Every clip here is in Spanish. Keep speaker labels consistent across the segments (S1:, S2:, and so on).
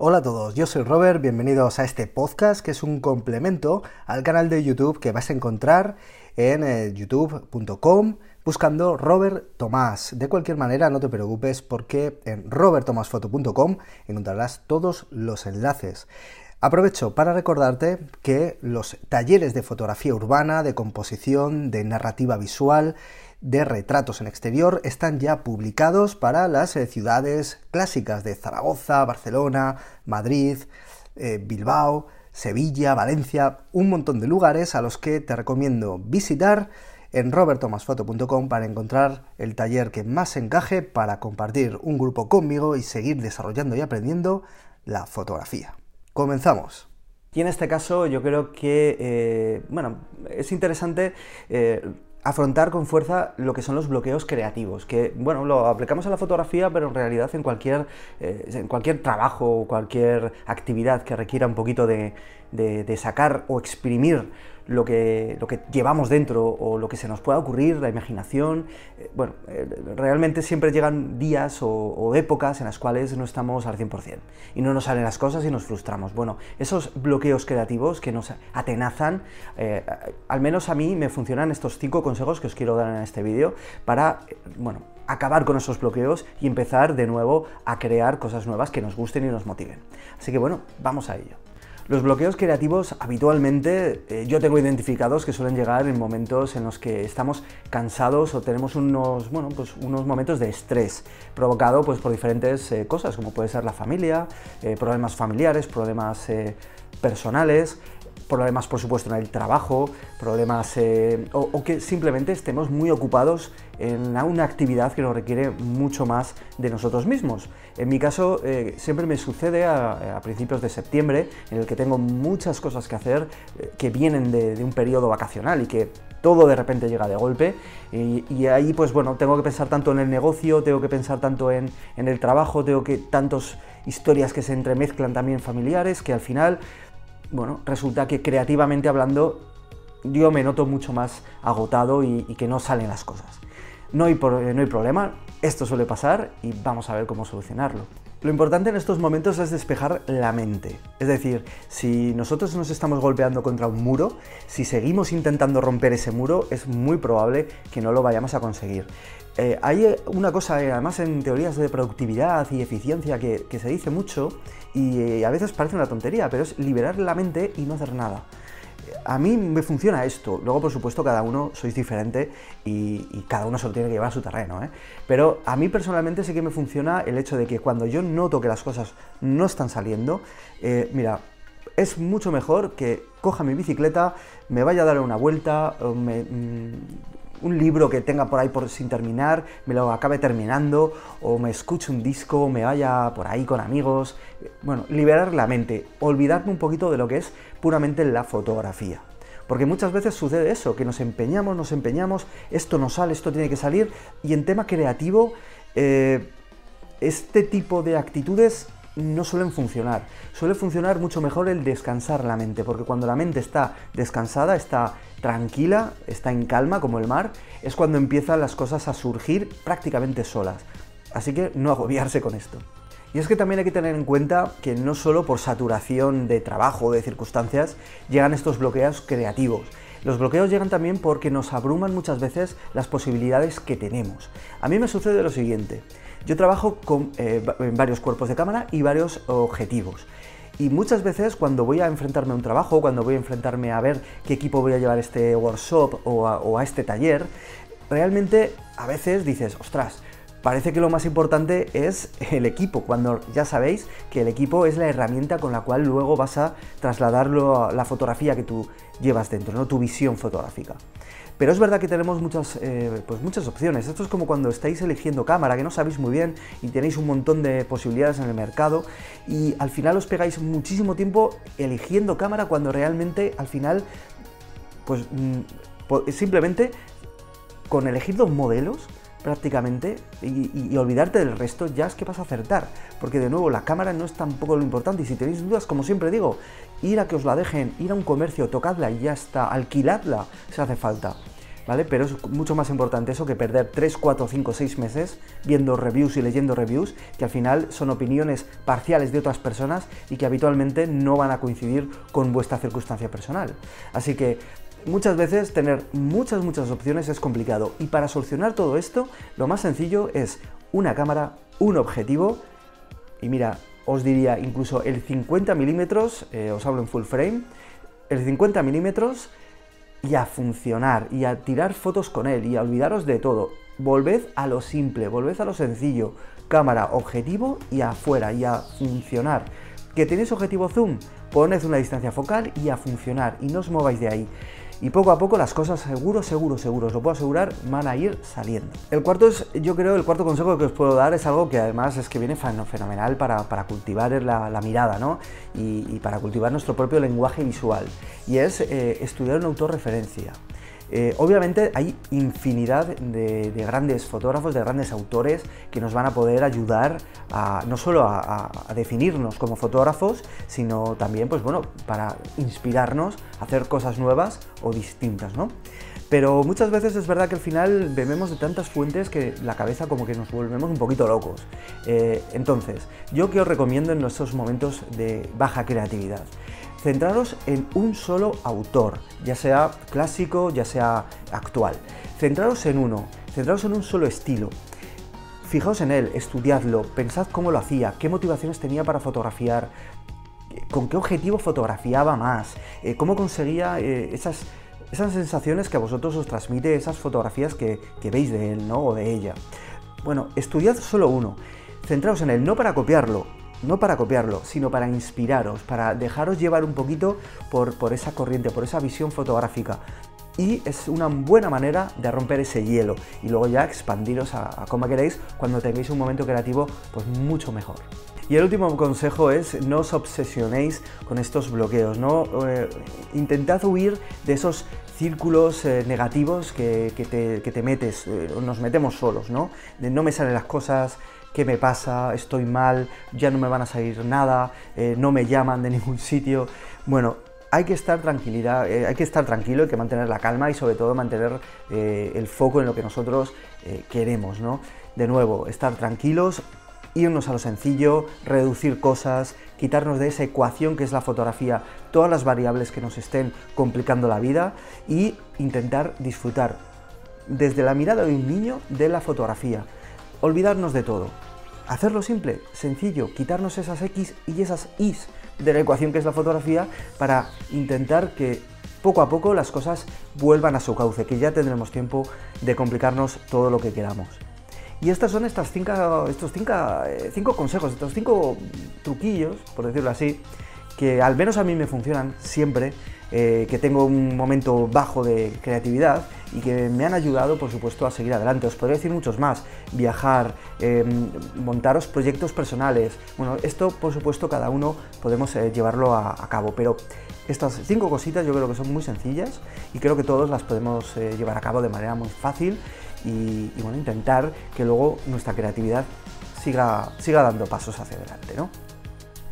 S1: Hola a todos, yo soy Robert, bienvenidos a este podcast que es un complemento al canal de YouTube que vas a encontrar en eh, youtube.com buscando Robert Tomás. De cualquier manera, no te preocupes porque en robertomasfoto.com encontrarás todos los enlaces. Aprovecho para recordarte que los talleres de fotografía urbana, de composición, de narrativa visual, de retratos en exterior están ya publicados para las eh, ciudades clásicas de Zaragoza, Barcelona, Madrid, eh, Bilbao, Sevilla, Valencia, un montón de lugares a los que te recomiendo visitar en robertomasfoto.com para encontrar el taller que más encaje para compartir un grupo conmigo y seguir desarrollando y aprendiendo la fotografía. Comenzamos. Y en este caso yo creo que, eh, bueno, es interesante afrontar con fuerza lo que son los bloqueos creativos, que bueno, lo aplicamos a la fotografía, pero en realidad en cualquier, eh, en cualquier trabajo o cualquier actividad que requiera un poquito de, de, sacar o exprimir lo que, lo que llevamos dentro o lo que se nos pueda ocurrir, la imaginación. Eh, bueno, eh, realmente siempre llegan días o, épocas en las cuales no estamos al 100% y no nos salen las cosas y nos frustramos. Bueno, esos bloqueos creativos que nos atenazan, eh, al menos a mí me funcionan estos cinco consejos que os quiero dar en este vídeo para, bueno, acabar con esos bloqueos y empezar de nuevo a crear cosas nuevas que nos gusten y nos motiven. Así que bueno, vamos a ello. Los bloqueos creativos habitualmente eh, yo tengo identificados que suelen llegar en momentos en los que estamos cansados o tenemos unos, bueno, pues unos momentos de estrés provocado pues, por diferentes eh, cosas, como puede ser la familia, eh, problemas familiares, problemas personales, problemas por supuesto en el trabajo, problemas o, que simplemente estemos muy ocupados en una actividad que nos requiere mucho más de nosotros mismos. En mi caso, eh, siempre me sucede a, principios de septiembre, en el que tengo muchas cosas que hacer eh, que vienen de, un periodo vacacional y que todo de repente llega de golpe y, ahí pues bueno, tengo que pensar tanto en el negocio, tengo que pensar tanto en, en el trabajo, tengo que tantas historias que se entremezclan también familiares que al final, bueno, resulta que creativamente hablando yo me noto mucho más agotado y que no salen las cosas. No hay, no hay problema, esto suele pasar y vamos a ver cómo solucionarlo. Lo importante en estos momentos es despejar la mente. Es decir, si nosotros nos estamos golpeando contra un muro, si seguimos intentando romper ese muro, es muy probable que no lo vayamos a conseguir. Eh, hay una cosa, eh, además en teorías de productividad y eficiencia, que, se dice mucho y eh, a veces parece una tontería, pero es liberar la mente y no hacer nada a mí me funciona esto. Luego, por supuesto, cada uno sois diferente y, cada uno se tiene que llevar a su terreno. ¿eh? Pero a mí personalmente sí que me funciona el hecho de que cuando yo noto que las cosas no están saliendo, eh, mira, es mucho mejor que coja mi bicicleta, me vaya a dar una vuelta, me, mm, un libro que tenga por ahí por sin terminar, me lo acabe terminando, o me escuche un disco, me vaya por ahí con amigos. Bueno, liberar la mente, olvidarme un poquito de lo que es puramente la fotografía. Porque muchas veces sucede eso, que nos empeñamos, nos empeñamos, esto no sale, esto tiene que salir, y en tema creativo, eh, este tipo de actitudes no suelen funcionar. Suele funcionar mucho mejor el descansar la mente, porque cuando la mente está descansada, está tranquila, está en calma como el mar, es cuando empiezan las cosas a surgir prácticamente solas. Así que no agobiarse con esto. Y es que también hay que tener en cuenta que no solo por saturación de trabajo o de circunstancias llegan estos bloqueos creativos. Los bloqueos llegan también porque nos abruman muchas veces las posibilidades que tenemos. A mí me sucede lo siguiente. Yo trabajo con, eh, varios cuerpos de cámara y varios objetivos. Y muchas veces cuando voy a enfrentarme a un trabajo, cuando voy a enfrentarme a ver qué equipo voy a llevar este workshop o a, este taller, realmente a veces dices, ostras, parece que lo más importante es el equipo, cuando ya sabéis que el equipo es la herramienta con la cual luego vas a trasladarlo a la fotografía que tú llevas dentro, ¿no? tu visión fotográfica. Pero es verdad que tenemos muchas, eh, pues muchas opciones. Esto es como cuando estáis eligiendo cámara, que no sabéis muy bien y tenéis un montón de posibilidades en el mercado y al final os pegáis muchísimo tiempo eligiendo cámara cuando realmente al final, pues mm, simplemente con elegir dos modelos prácticamente y, olvidarte del resto, ya es que vas a acertar. Porque de nuevo, la cámara no es tampoco lo importante. Y si tenéis dudas, como siempre digo, ir a que os la dejen, ir a un comercio, tocadla y ya está, alquiladla si hace falta. ¿vale? Pero es mucho más importante eso que perder 3, 4, 5, 6 meses viendo reviews y leyendo reviews, que al final son opiniones parciales de otras personas y que habitualmente no van a coincidir con vuestra circunstancia personal. Así que muchas veces tener muchas, muchas opciones es complicado. Y para solucionar todo esto, lo más sencillo es una cámara, un objetivo. Y mira, os diría incluso el 50 milímetros, eh, os hablo en full frame, el 50 milímetros y a funcionar y a tirar fotos con él y a olvidaros de todo. Volved a lo simple, volved a lo sencillo. Cámara, objetivo y afuera y a funcionar. ¿Que tenéis objetivo zoom? Poned una distancia focal y a funcionar y no os mováis de ahí y poco a poco las cosas seguro, seguro, seguro, os lo puedo asegurar, van a ir saliendo. El cuarto es, yo creo, el cuarto consejo que os puedo dar es algo que además es que viene fenomenal para, cultivar la, mirada, ¿no? Y, para cultivar nuestro propio lenguaje visual. Y es eh, estudiar una autorreferencia. Eh, obviamente hay infinidad de, grandes fotógrafos, de grandes autores que nos van a poder ayudar a, no solo a, definirnos como fotógrafos, sino también pues, bueno, para inspirarnos a hacer cosas nuevas o distintas. ¿no? Pero muchas veces es verdad que al final bebemos de tantas fuentes que la cabeza como que nos volvemos un poquito locos. Eh, entonces, yo que os recomiendo en nuestros momentos de baja creatividad centraros en un solo autor, ya sea clásico, ya sea actual. Centraros en uno, centraros en un solo estilo. Fijaos en él, estudiadlo, pensad cómo lo hacía, qué motivaciones tenía para fotografiar, con qué objetivo fotografiaba más, eh, cómo conseguía eh, esas, esas sensaciones que a vosotros os transmite esas fotografías que, que veis de él ¿no? o de ella. Bueno, estudiad solo uno, centraos en él, no para copiarlo, no para copiarlo, sino para inspiraros, para dejaros llevar un poquito por, por esa corriente, por esa visión fotográfica. Y es una buena manera de romper ese hielo y luego ya expandiros a, como queréis cuando tengáis un momento creativo pues mucho mejor. Y el último consejo es no os obsesionéis con estos bloqueos, no eh, intentad huir de esos círculos eh, negativos que, te, metes, eh, nos metemos solos, ¿no? De no me salen las cosas, ¿qué me pasa? Estoy mal, ya no me van a salir nada, eh, no me llaman de ningún sitio. Bueno, hay que estar tranquilidad, hay que estar tranquilo, hay que mantener la calma y sobre todo mantener el foco en lo que nosotros queremos, ¿no? De nuevo, estar tranquilos, irnos a lo sencillo, reducir cosas, quitarnos de esa ecuación que es la fotografía, todas las variables que nos estén complicando la vida y intentar disfrutar desde la mirada de un niño de la fotografía. Olvidarnos de todo. Hacerlo simple, sencillo, quitarnos esas X y esas Y de la ecuación que es la fotografía para intentar que poco a poco las cosas vuelvan a su cauce, que ya tendremos tiempo de complicarnos todo lo que queramos. Y estas son estas cinco, estos eh, cinco, consejos, estos cinco truquillos, por decirlo así, que al menos a mí me funcionan siempre, eh, que tengo un momento bajo de creatividad y que me han ayudado, por supuesto, a seguir adelante. Os podría decir muchos más, viajar, em, montaros proyectos personales. Bueno, esto, por supuesto, cada uno podemos eh, llevarlo a, cabo, pero estas cinco cositas yo creo que son muy sencillas y creo que todos las podemos llevar a cabo de manera muy fácil y, bueno, intentar que luego nuestra creatividad siga, siga dando pasos hacia adelante, ¿no?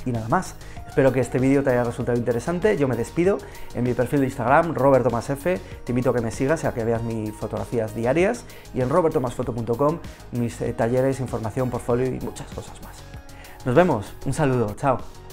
S1: Y nada más. Espero que este vídeo te haya resultado interesante. Yo me despido en mi perfil de Instagram, robertomasf. Te invito a que me sigas y a que veas mis fotografías diarias. Y en robertomasfoto.com mis eh, talleres, información, portfolio y muchas cosas más. Nos vemos. Un saludo. Chao.